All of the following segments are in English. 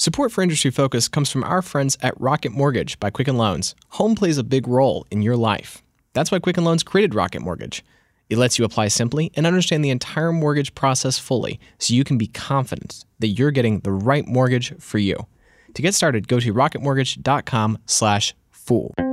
Support for Industry Focus comes from our friends at Rocket Mortgage by Quicken Loans. Home plays a big role in your life. That's why Quicken Loans created Rocket Mortgage. It lets you apply simply and understand the entire mortgage process fully so you can be confident that you're getting the right mortgage for you. To get started, go to rocketmortgage.com/fool.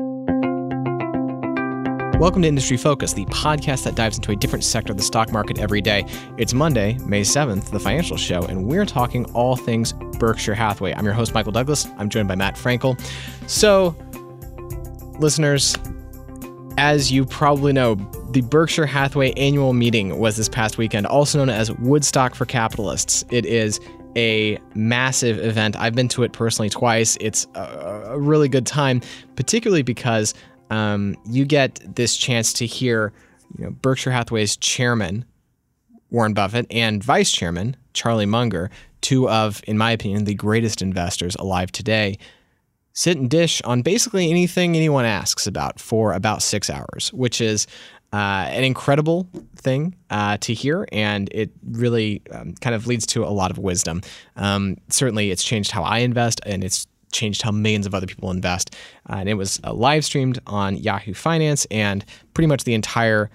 Welcome to Industry Focus, the podcast that dives into a different sector of the stock market every day. It's Monday, May 7th, the financial show, and we're talking all things Berkshire Hathaway. I'm your host, Michael Douglass. I'm joined by Matt Frankel. So, listeners, as you probably know, the Berkshire Hathaway annual meeting was this past weekend, also known as Woodstock for Capitalists. It is a massive event. I've been to it personally twice. It's a, really good time, particularly because um, you get this chance to hear, you know, Berkshire Hathaway's chairman, Warren Buffett, and vice chairman, Charlie Munger, two of, in my opinion, the greatest investors alive today, sit and dish on basically anything anyone asks about for about six hours, which is uh, an incredible thing uh, to hear, and it really um, kind of leads to a lot of wisdom. Um, certainly, it's changed how I invest, and it's changed how millions of other people invest. Uh, and it was uh, live streamed on Yahoo Finance, and pretty much the entire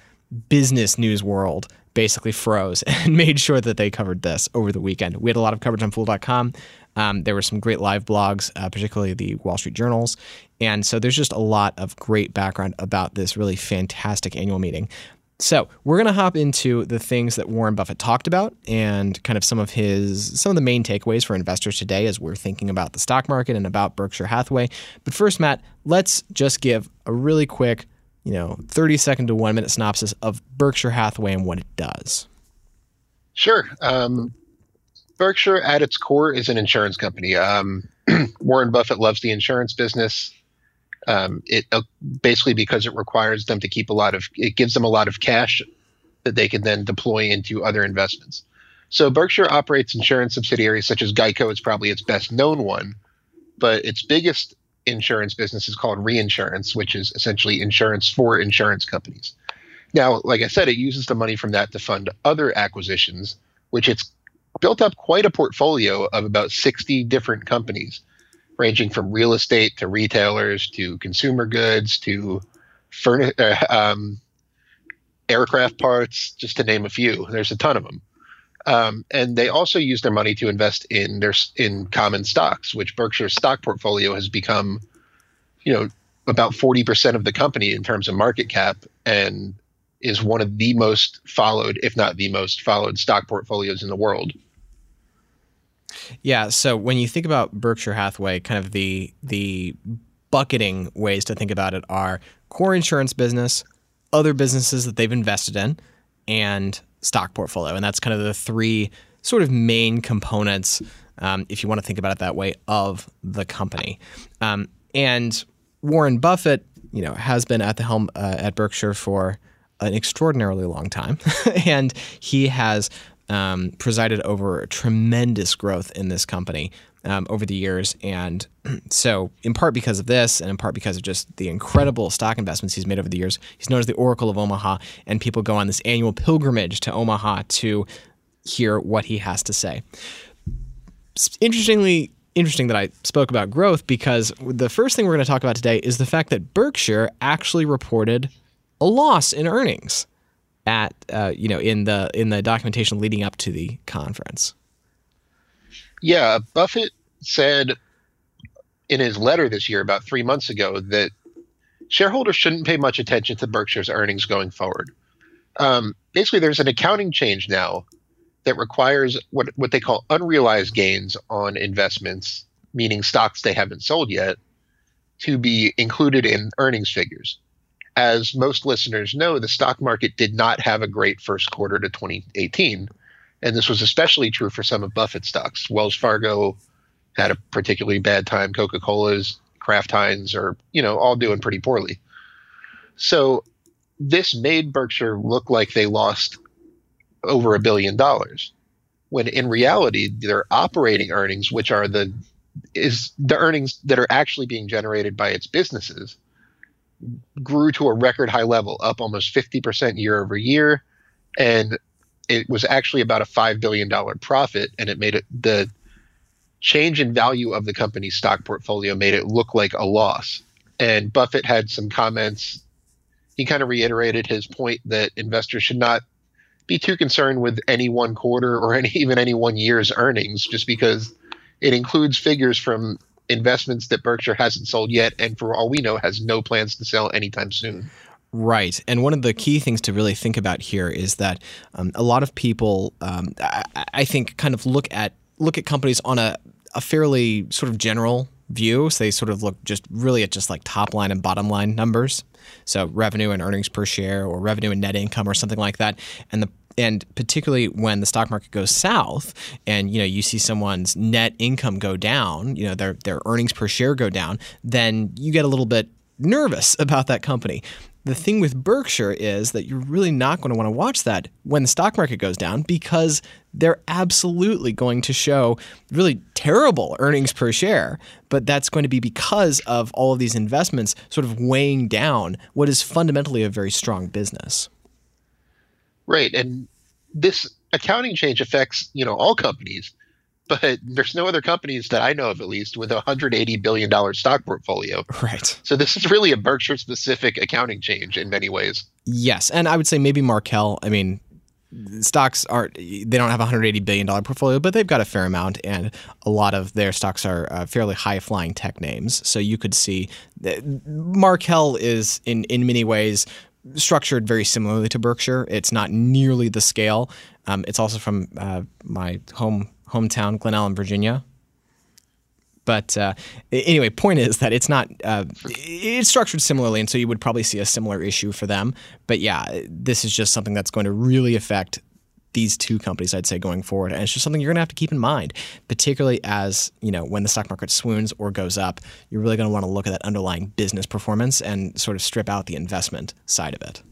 business news world basically froze and made sure that they covered this over the weekend. We had a lot of coverage on Fool.com. Um, there were some great live blogs, uh, particularly the Wall Street Journals. And so there's just a lot of great background about this really fantastic annual meeting. So we're going to hop into the things that Warren Buffett talked about and kind of some of his some of the main takeaways for investors today as we're thinking about the stock market and about Berkshire Hathaway. But first, Matt, let's just give a really quick, you know, 30 second to one minute synopsis of Berkshire Hathaway and what it does. Sure. Um, Berkshire at its core is an insurance company. Um, Warren Buffett loves the insurance business. Um, it uh, basically because it requires them to keep a lot of it gives them a lot of cash that they can then deploy into other investments. So Berkshire operates insurance subsidiaries such as Geico. It's probably its best known one, but its biggest insurance business is called reinsurance, which is essentially insurance for insurance companies. Now, like I said, it uses the money from that to fund other acquisitions, which it's built up quite a portfolio of about 60 different companies ranging from real estate to retailers to consumer goods to uh, um, aircraft parts, just to name a few. There's a ton of them. Um, and they also use their money to invest in their in common stocks, which Berkshire's stock portfolio has become, you know, about 40% of the company in terms of market cap and is one of the most followed, if not the most followed stock portfolios in the world. Yeah. So when you think about Berkshire Hathaway, kind of the the bucketing ways to think about it are core insurance business, other businesses that they've invested in, and stock portfolio. And that's kind of the three sort of main components, um, if you want to think about it that way, of the company. Um, and Warren Buffett, you know, has been at the helm uh, at Berkshire for an extraordinarily long time, and he has um, presided over tremendous growth in this company um, over the years. And so, in part because of this, and in part because of just the incredible stock investments he's made over the years, he's known as the Oracle of Omaha. And people go on this annual pilgrimage to Omaha to hear what he has to say. Interestingly, interesting that I spoke about growth because the first thing we're going to talk about today is the fact that Berkshire actually reported a loss in earnings at uh, you know in the in the documentation leading up to the conference. Yeah, Buffett said in his letter this year about three months ago that shareholders shouldn't pay much attention to Berkshire's earnings going forward. Um, basically, there's an accounting change now that requires what what they call unrealized gains on investments, meaning stocks they haven't sold yet, to be included in earnings figures as most listeners know, the stock market did not have a great first quarter to 2018. And this was especially true for some of Buffett's stocks. Wells Fargo had a particularly bad time. Coca Cola's, Kraft Heinz are, you know, all doing pretty poorly. So this made Berkshire look like they lost over a billion dollars. When in reality, their operating earnings, which are the is the earnings that are actually being generated by its businesses, grew to a record high level, up almost 50% year over year. And it was actually about a $5 billion profit. And it made it the change in value of the company's stock portfolio made it look like a loss. And Buffett had some comments. He kind of reiterated his point that investors should not be too concerned with any one quarter or any, even any one year's earnings, just because it includes figures from investments that Berkshire hasn't sold yet, and for all we know, has no plans to sell anytime soon. Right. And one of the key things to really think about here is that um, a lot of people, um, I, I, think, kind of look at look at companies on a, a fairly sort of general view. So they sort of look just really at just like top line and bottom line numbers. So revenue and earnings per share or revenue and net income or something like that. And the and particularly when the stock market goes south and you know you see someone's net income go down, you know their their earnings per share go down, then you get a little bit nervous about that company. The thing with Berkshire is that you're really not going to want to watch that when the stock market goes down because they're absolutely going to show really terrible earnings per share. But that's going to be because of all of these investments sort of weighing down what is fundamentally a very strong business. Right. And this accounting change affects, you know, all companies but there's no other companies that I know of, at least, with a $180 billion stock portfolio. Right. So this is really a Berkshire specific accounting change in many ways. Yes. And I would say maybe Markel, I mean, stocks are they don't have a 180 billion dollar portfolio but they've got a fair amount and a lot of their stocks are uh, fairly high flying tech names so you could see that Markel is in in many ways structured very similarly to Berkshire it's not nearly the scale um, it's also from uh, my home hometown, Glen Allen, Virginia. But uh, anyway, point is that it's not uh, it's structured similarly, and so you would probably see a similar issue for them. But yeah, this is just something that's going to really affect these two companies, I'd say, going forward. And it's just something you're going to have to keep in mind, particularly as, you know, when the stock market swoons or goes up, you're really going to want to look at that underlying business performance and sort of strip out the investment side of it.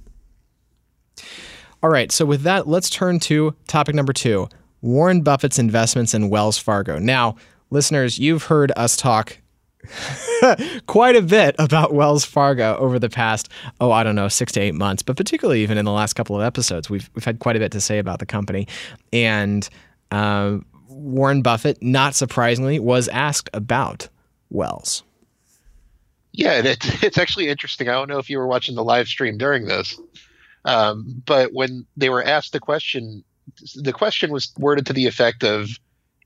All right, so with that, let's turn to topic number two Warren Buffett's investments in Wells Fargo. Now, listeners, you've heard us talk quite a bit about Wells Fargo over the past, oh, I don't know, six to eight months, but particularly even in the last couple of episodes, we've, we've had quite a bit to say about the company. And uh, Warren Buffett, not surprisingly, was asked about Wells. Yeah, and it, it's actually interesting. I don't know if you were watching the live stream during this, um, but when they were asked the question, the question was worded to the effect of,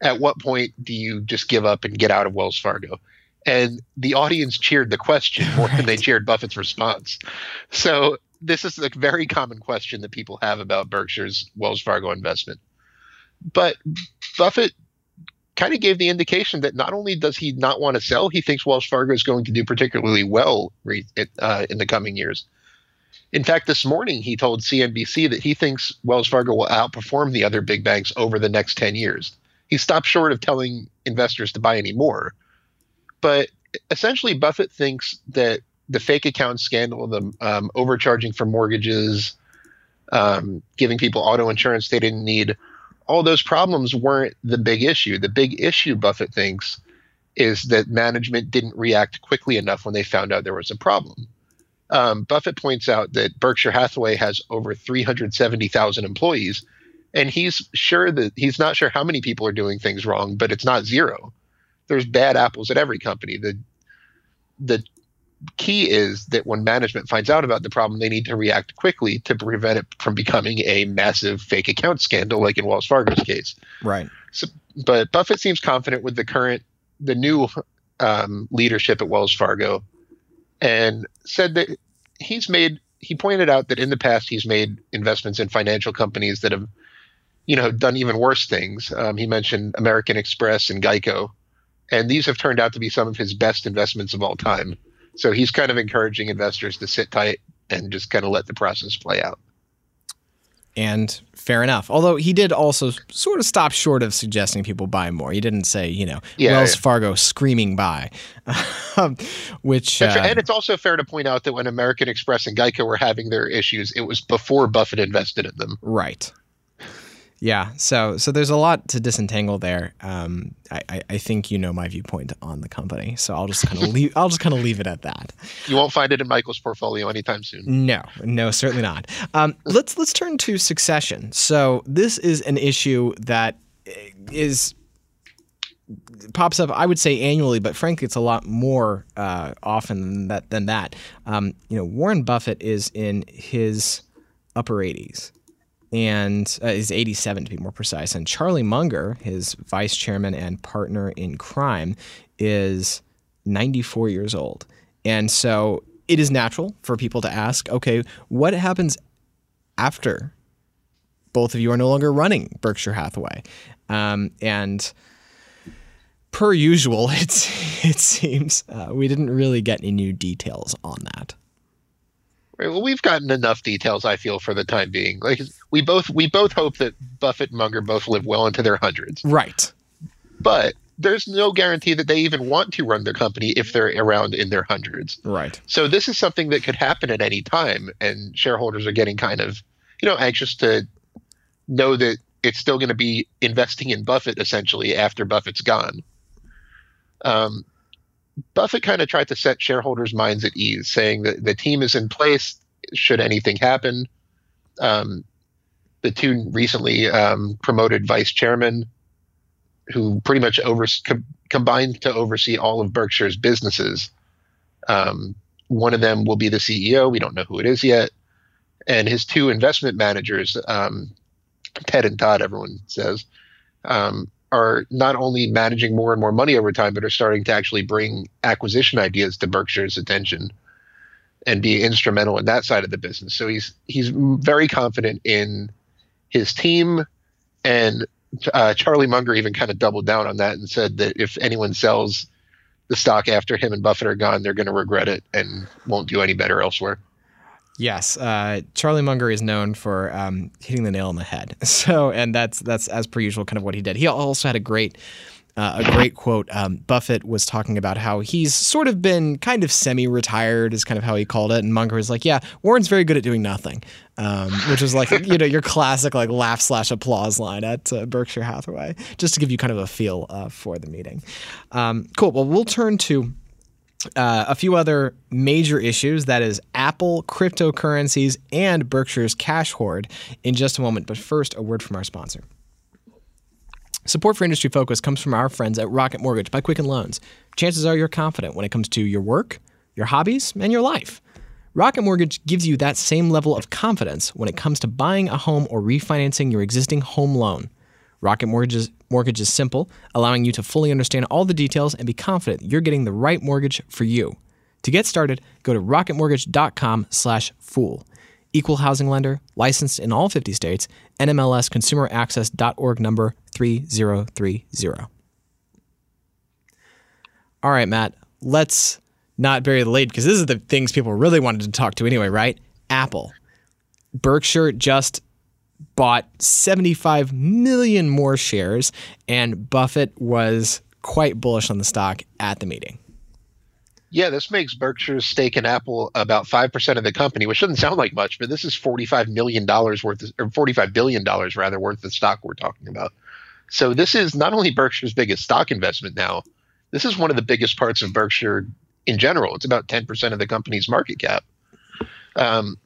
"At what point do you just give up and get out of Wells Fargo?" And the audience cheered the question more right. than they cheered Buffett's response. So this is a very common question that people have about Berkshire's Wells Fargo investment. But Buffett kind of gave the indication that not only does he not want to sell, he thinks Wells Fargo is going to do particularly well uh, in the coming years. In fact, this morning he told CNBC that he thinks Wells Fargo will outperform the other big banks over the next 10 years. He stopped short of telling investors to buy any more. But essentially, Buffett thinks that the fake account scandal, the um, overcharging for mortgages, um, giving people auto insurance they didn't need, all those problems weren't the big issue. The big issue, Buffett thinks, is that management didn't react quickly enough when they found out there was a problem. Um, Buffett points out that Berkshire Hathaway has over 370,000 employees, and he's sure that he's not sure how many people are doing things wrong, but it's not zero. There's bad apples at every company. The the key is that when management finds out about the problem, they need to react quickly to prevent it from becoming a massive fake account scandal, like in Wells Fargo's case. Right. So, but Buffett seems confident with the current, the new um, leadership at Wells Fargo and said that he's made he pointed out that in the past he's made investments in financial companies that have you know done even worse things um, he mentioned american express and geico and these have turned out to be some of his best investments of all time so he's kind of encouraging investors to sit tight and just kind of let the process play out and fair enough. Although he did also sort of stop short of suggesting people buy more. He didn't say, you know, yeah, Wells yeah. Fargo screaming buy, um, which. Uh, and it's also fair to point out that when American Express and Geico were having their issues, it was before Buffett invested in them. Right. Yeah, so so there's a lot to disentangle there. Um, I, I think you know my viewpoint on the company, so I'll just kind of leave. I'll just kind of leave it at that. You won't find it in Michael's portfolio anytime soon. No, no, certainly not. Um, let's let's turn to succession. So this is an issue that is pops up, I would say annually, but frankly, it's a lot more uh, often than that. Than that. Um, you know, Warren Buffett is in his upper 80s, and uh, is 87 to be more precise. And Charlie Munger, his vice chairman and partner in crime, is 94 years old. And so it is natural for people to ask, okay, what happens after both of you are no longer running Berkshire Hathaway? Um, and per usual, it's, it seems uh, we didn't really get any new details on that. Right, well, we've gotten enough details, I feel, for the time being. Like we both we both hope that Buffett and Munger both live well into their hundreds. Right. But there's no guarantee that they even want to run their company if they're around in their hundreds. Right. So this is something that could happen at any time, and shareholders are getting kind of, you know, anxious to know that it's still going to be investing in Buffett essentially after Buffett's gone. Um, Buffett kind of tried to set shareholders' minds at ease, saying that the team is in place should anything happen. Um, the two recently um, promoted vice chairmen, who pretty much over, com- combined to oversee all of Berkshire's businesses. Um, one of them will be the CEO. We don't know who it is yet. And his two investment managers, um, Ted and Todd, everyone says, um, are not only managing more and more money over time, but are starting to actually bring acquisition ideas to Berkshire's attention and be instrumental in that side of the business. So he's he's very confident in his team, and uh, Charlie Munger even kind of doubled down on that and said that if anyone sells the stock after him and Buffett are gone, they're going to regret it and won't do any better elsewhere. Yes, uh, Charlie Munger is known for um, hitting the nail on the head. So, and that's that's as per usual, kind of what he did. He also had a great. Uh, a great quote. Um, Buffett was talking about how he's sort of been kind of semi-retired, is kind of how he called it. And Munger was like, "Yeah, Warren's very good at doing nothing," um, which is like you know your classic like laugh slash applause line at uh, Berkshire Hathaway, just to give you kind of a feel uh, for the meeting. Um, cool. Well, we'll turn to uh, a few other major issues that is Apple, cryptocurrencies, and Berkshire's cash hoard in just a moment. But first, a word from our sponsor. Support for Industry Focus comes from our friends at Rocket Mortgage by Quicken Loans. Chances are you're confident when it comes to your work, your hobbies, and your life. Rocket Mortgage gives you that same level of confidence when it comes to buying a home or refinancing your existing home loan. Rocket Mortgage mortgage is simple, allowing you to fully understand all the details and be confident you're getting the right mortgage for you. To get started, go to rocketmortgage.com/fool. Equal housing lender, licensed in all 50 states, NMLS consumeraccess.org number 3030. All right, Matt, let's not bury the lead because this is the things people really wanted to talk to anyway, right? Apple. Berkshire just bought 75 million more shares, and Buffett was quite bullish on the stock at the meeting. Yeah, this makes Berkshire's stake in Apple about 5% of the company, which doesn't sound like much, but this is $45 million worth, of, or $45 billion rather, worth of stock we're talking about. So this is not only Berkshire's biggest stock investment now, this is one of the biggest parts of Berkshire in general. It's about 10% of the company's market cap. Um,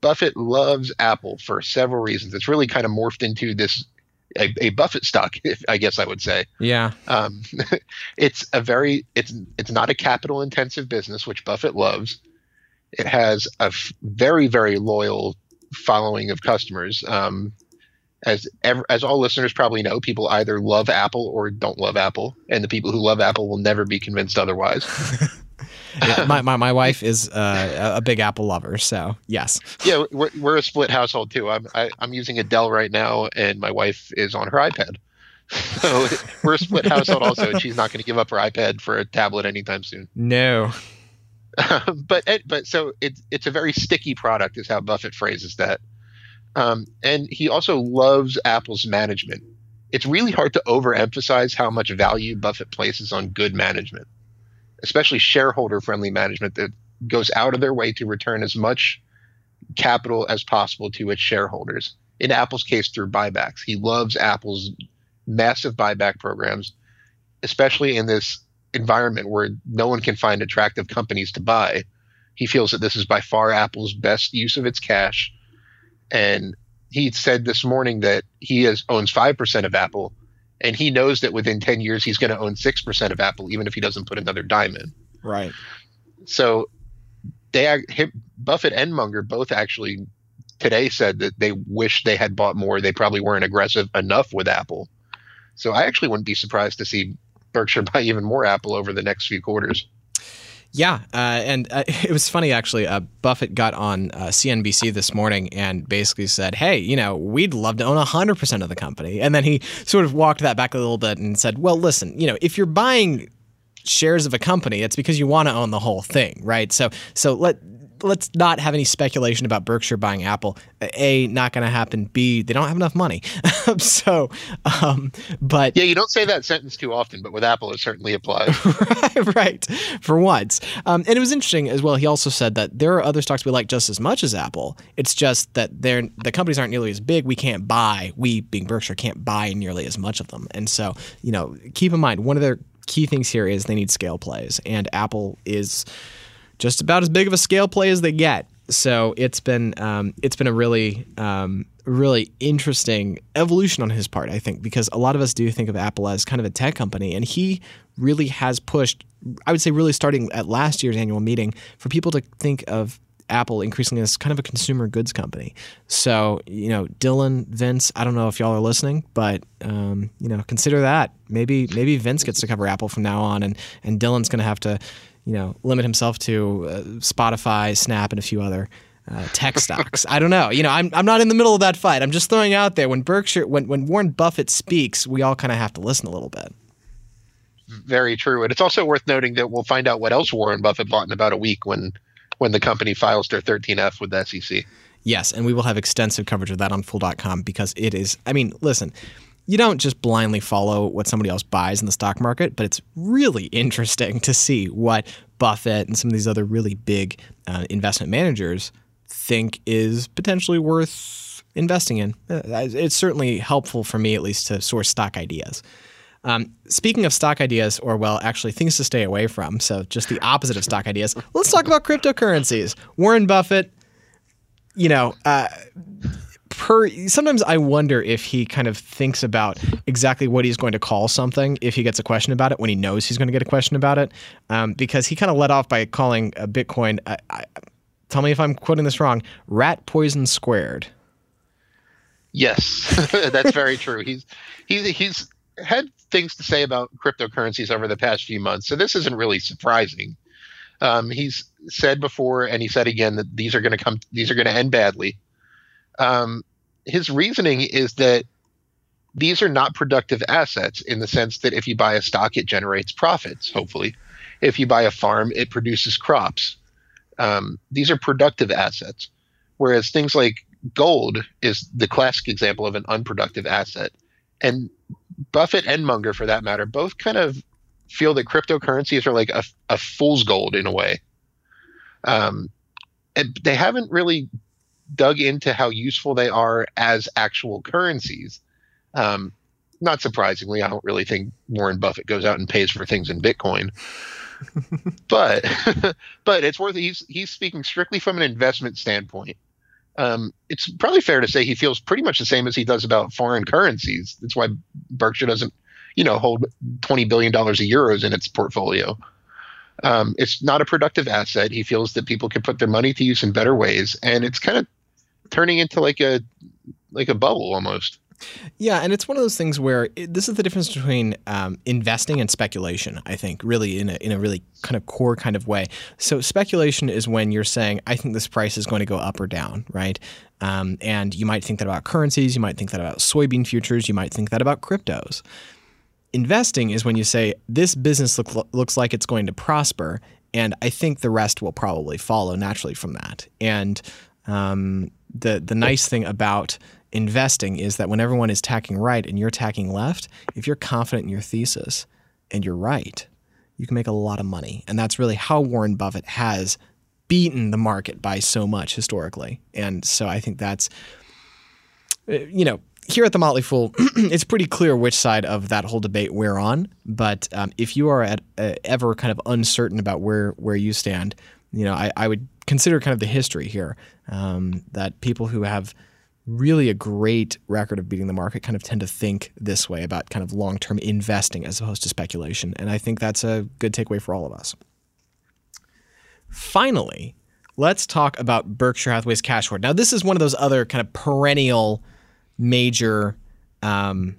Buffett loves Apple for several reasons. It's really kind of morphed into this a, a Buffett stock, if, I guess I would say. Yeah. Um, it's a very it's it's not a capital intensive business, which Buffett loves. It has a f- very very loyal following of customers. Um, as ever, as all listeners probably know, people either love Apple or don't love Apple, and the people who love Apple will never be convinced otherwise. yeah, my, my, my wife is uh, a big Apple lover, so yes. Yeah, we're, we're a split household too. I'm I, am i am using a Dell right now, and my wife is on her iPad. So we're a split household also, and she's not going to give up her iPad for a tablet anytime soon. No. but but so it's it's a very sticky product, is how Buffett phrases that. Um, and he also loves Apple's management. It's really hard to overemphasize how much value Buffett places on good management especially shareholder friendly management that goes out of their way to return as much capital as possible to its shareholders. In Apple's case, through buybacks. He loves Apple's massive buyback programs, especially in this environment where no one can find attractive companies to buy. He feels that this is by far Apple's best use of its cash. And he said this morning that he has, owns 5% of Apple and he knows that within 10 years he's going to own 6% of Apple even if he doesn't put another dime in. Right. So they him, Buffett and Munger both actually today said that they wish they had bought more. They probably weren't aggressive enough with Apple. So I actually wouldn't be surprised to see Berkshire buy even more Apple over the next few quarters. Yeah, uh, and uh, it was funny actually. Uh, Buffett got on uh, CNBC this morning and basically said, "Hey, you know, we'd love to own hundred percent of the company." And then he sort of walked that back a little bit and said, "Well, listen, you know, if you're buying shares of a company, it's because you want to own the whole thing, right? So, so let let's not have any speculation about Berkshire buying Apple. A, not going to happen. B, they don't have enough money. so, um, but yeah, you don't say that sentence too often, but with Apple, it certainly applies. right, for once. Um, and it was interesting as well. He also said that there are other stocks we like just as much as Apple. It's just that they're the companies aren't nearly as big. We can't buy. We, being Berkshire, can't buy nearly as much of them. And so, you know, keep in mind one of their key things here is they need scale plays, and Apple is just about as big of a scale play as they get. So it's been um, it's been a really um, really interesting evolution on his part, I think, because a lot of us do think of Apple as kind of a tech company, and he really has pushed. I would say, really starting at last year's annual meeting, for people to think of Apple increasingly as kind of a consumer goods company. So, you know, Dylan, Vince, I don't know if y'all are listening, but um, you know, consider that. Maybe maybe Vince gets to cover Apple from now on, and and Dylan's going to have to you know, limit himself to uh, Spotify, Snap, and a few other uh, tech stocks. I don't know. You know, I'm, I'm not in the middle of that fight. I'm just throwing out there when Berkshire, when, when Warren Buffett speaks, we all kind of have to listen a little bit. Very true. And it's also worth noting that we'll find out what else Warren Buffett bought in about a week when when the company files their 13F with the SEC. Yes, and we will have extensive coverage of that on Fool.com because it is, I mean, listen, you don't just blindly follow what somebody else buys in the stock market, but it's really interesting to see what Buffett and some of these other really big uh, investment managers think is potentially worth investing in. Uh, it's certainly helpful for me, at least, to source stock ideas. Um, speaking of stock ideas, or well, actually things to stay away from, so just the opposite of stock ideas, let's talk about cryptocurrencies. Warren Buffett, you know, uh, per sometimes I wonder if he kind of thinks about exactly what he's going to call something if he gets a question about it when he knows he's going to get a question about it, um, because he kind of let off by calling a Bitcoin. I, I, tell me if I'm quoting this wrong. Rat poison squared. Yes, that's very true. He's he's he's had things to say about cryptocurrencies over the past few months, so this isn't really surprising. Um, he's said before, and he said again that these are going to come, these are going to end badly. Um, his reasoning is that these are not productive assets in the sense that if you buy a stock, it generates profits, hopefully. If you buy a farm, it produces crops. Um, these are productive assets. Whereas things like gold is the classic example of an unproductive asset. And Buffett and Munger, for that matter, both kind of feel that cryptocurrencies are like a, a fool's gold in a way. Um, and they haven't really dug into how useful they are as actual currencies. Um, not surprisingly, I don't really think Warren Buffett goes out and pays for things in Bitcoin. but but it's worth he's he's speaking strictly from an investment standpoint. Um, it's probably fair to say he feels pretty much the same as he does about foreign currencies. That's why Berkshire doesn't, you know, hold twenty billion dollars of euros in its portfolio. Um, it's not a productive asset. He feels that people can put their money to use in better ways, and it's kind of turning into like a like a bubble almost. Yeah, and it's one of those things where it, this is the difference between um, investing and speculation. I think really in a in a really kind of core kind of way. So speculation is when you're saying, "I think this price is going to go up or down," right? Um, and you might think that about currencies, you might think that about soybean futures, you might think that about cryptos. Investing is when you say, "This business look, looks like it's going to prosper," and I think the rest will probably follow naturally from that. And um, the the nice thing about investing is that when everyone is tacking right and you're tacking left, if you're confident in your thesis and you're right, you can make a lot of money. And that's really how Warren Buffett has beaten the market by so much historically. And so I think that's uh, you know, here at the Motley Fool, it's pretty clear which side of that whole debate we're on. But um, if you are at, uh, ever kind of uncertain about where where you stand, you know, I, I would consider kind of the history here um, that people who have really a great record of beating the market kind of tend to think this way about kind of long term investing as opposed to speculation. And I think that's a good takeaway for all of us. Finally, let's talk about Berkshire Hathaway's cash hoard. Now, this is one of those other kind of perennial major um,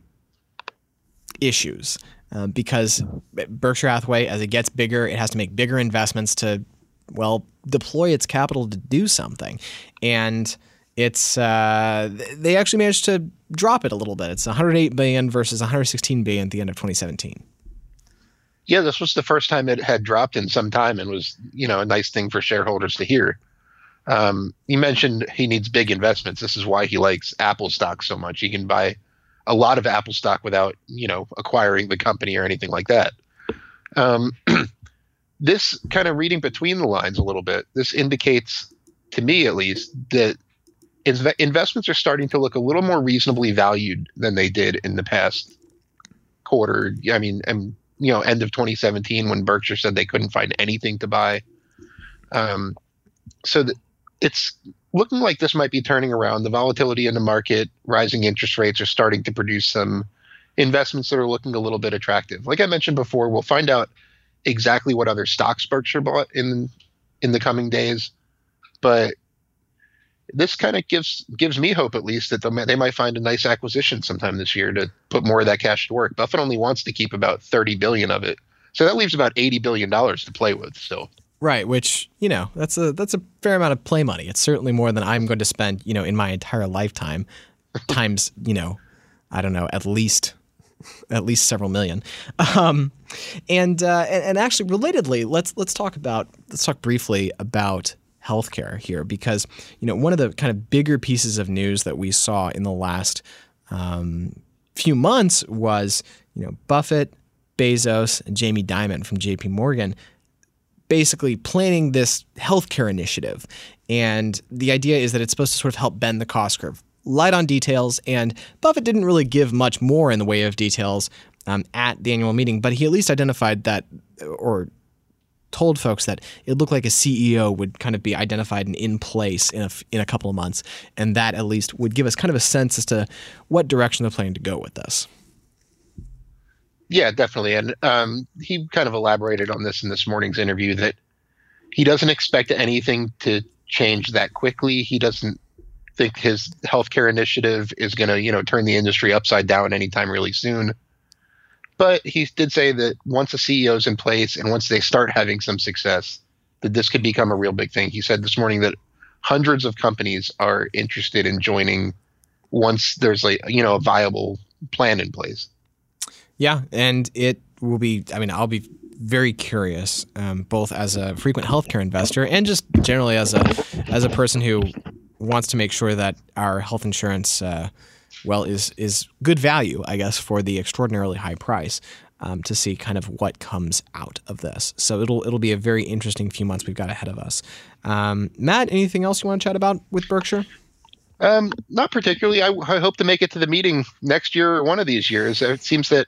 issues uh, because Berkshire Hathaway, as it gets bigger, it has to make bigger investments to, well, deploy its capital to do something. And it's uh, they actually managed to drop it a little bit. It's 108 billion versus 116 billion at the end of 2017. Yeah, this was the first time it had dropped in some time, and was you know a nice thing for shareholders to hear. Um, you mentioned he needs big investments. This is why he likes Apple stock so much. He can buy a lot of Apple stock without you know acquiring the company or anything like that. Um, this kind of reading between the lines a little bit. This indicates, to me at least, that investments are starting to look a little more reasonably valued than they did in the past quarter. I mean, and you know, end of 2017 when Berkshire said they couldn't find anything to buy. Um, so th- it's looking like this might be turning around. The volatility in the market, rising interest rates are starting to produce some investments that are looking a little bit attractive. Like I mentioned before, we'll find out exactly what other stocks Berkshire bought in in the coming days, but this kind of gives gives me hope at least that they might find a nice acquisition sometime this year to put more of that cash to work. Buffett only wants to keep about 30 billion of it. So that leaves about 80 billion dollars to play with still. Right, which, you know, that's a that's a fair amount of play money. It's certainly more than I'm going to spend, you know, in my entire lifetime times, you know, I don't know, at least at least several million. Um, and, uh, and and actually relatedly, let's let's talk about let's talk briefly about healthcare here because you know one of the kind of bigger pieces of news that we saw in the last um, few months was you know Buffett, Bezos, and Jamie Dimon from J.P. Morgan basically planning this healthcare initiative, and the idea is that it's supposed to sort of help bend the cost curve. Light on details, and Buffett didn't really give much more in the way of details um, at the annual meeting, but he at least identified that, or told folks that it looked like a CEO would kind of be identified and in place in a, in a couple of months. And that at least would give us kind of a sense as to what direction they're planning to go with this. Yeah, definitely. And um, he kind of elaborated on this in this morning's interview that he doesn't expect anything to change that quickly. He doesn't think his healthcare initiative is going to, you know, turn the industry upside down anytime really soon. But he did say that once a CEO is in place and once they start having some success, that this could become a real big thing. He said this morning that hundreds of companies are interested in joining once there's like you know a viable plan in place. Yeah, and it will be. I mean, I'll be very curious, um, both as a frequent healthcare investor and just generally as a as a person who wants to make sure that our health insurance. Uh, well is is good value, I guess, for the extraordinarily high price. Um, to see kind of what comes out of this, so it'll it'll be a very interesting few months we've got ahead of us. Um, Matt, anything else you want to chat about with Berkshire? Um, not particularly. I, I, hope to make it to the meeting next year or one of these years. It seems that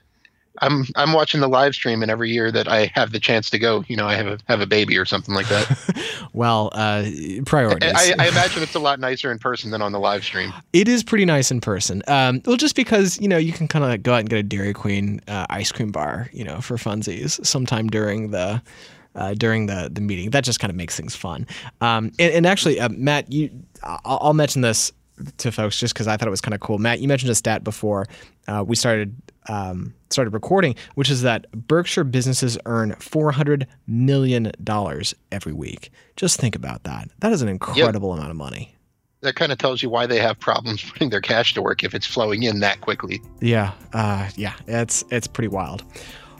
I'm I'm watching the live stream, and every year that I have the chance to go, you know, I have a have a baby or something like that. well, uh, priorities. I, I, imagine it's a lot nicer in person than on the live stream. It is pretty nice in person. Um, well, just because you know you can kind of go out and get a Dairy Queen uh, ice cream bar, you know, for funsies sometime during the. Uh, during the the meeting, that just kind of makes things fun. Um, and, and, actually, uh, Matt, you, I'll, I'll mention this to folks just because I thought it was kind of cool. Matt, you mentioned a stat before uh, we started um, started recording, which is that Berkshire businesses earn four hundred million dollars every week. Just think about that. That is an incredible yep. amount of money. That kind of tells you why they have problems putting their cash to work if it's flowing in that quickly. Yeah, uh, yeah, it's it's pretty wild.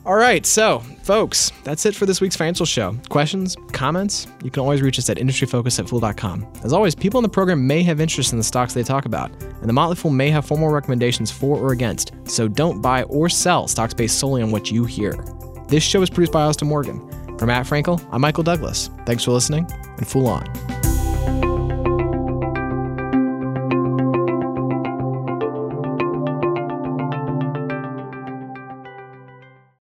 All right, so folks, that's it for this week's financial show. Questions, comments? You can always reach us at industryfocus at fool.com. As always, people in the program may have interest in the stocks they talk about, and the Motley Fool may have formal recommendations for or against, so don't buy or sell stocks based solely on what you hear. This show is produced by Austin Morgan. For Matt Frankel, I'm Michael Douglass. Thanks for listening, and Fool on.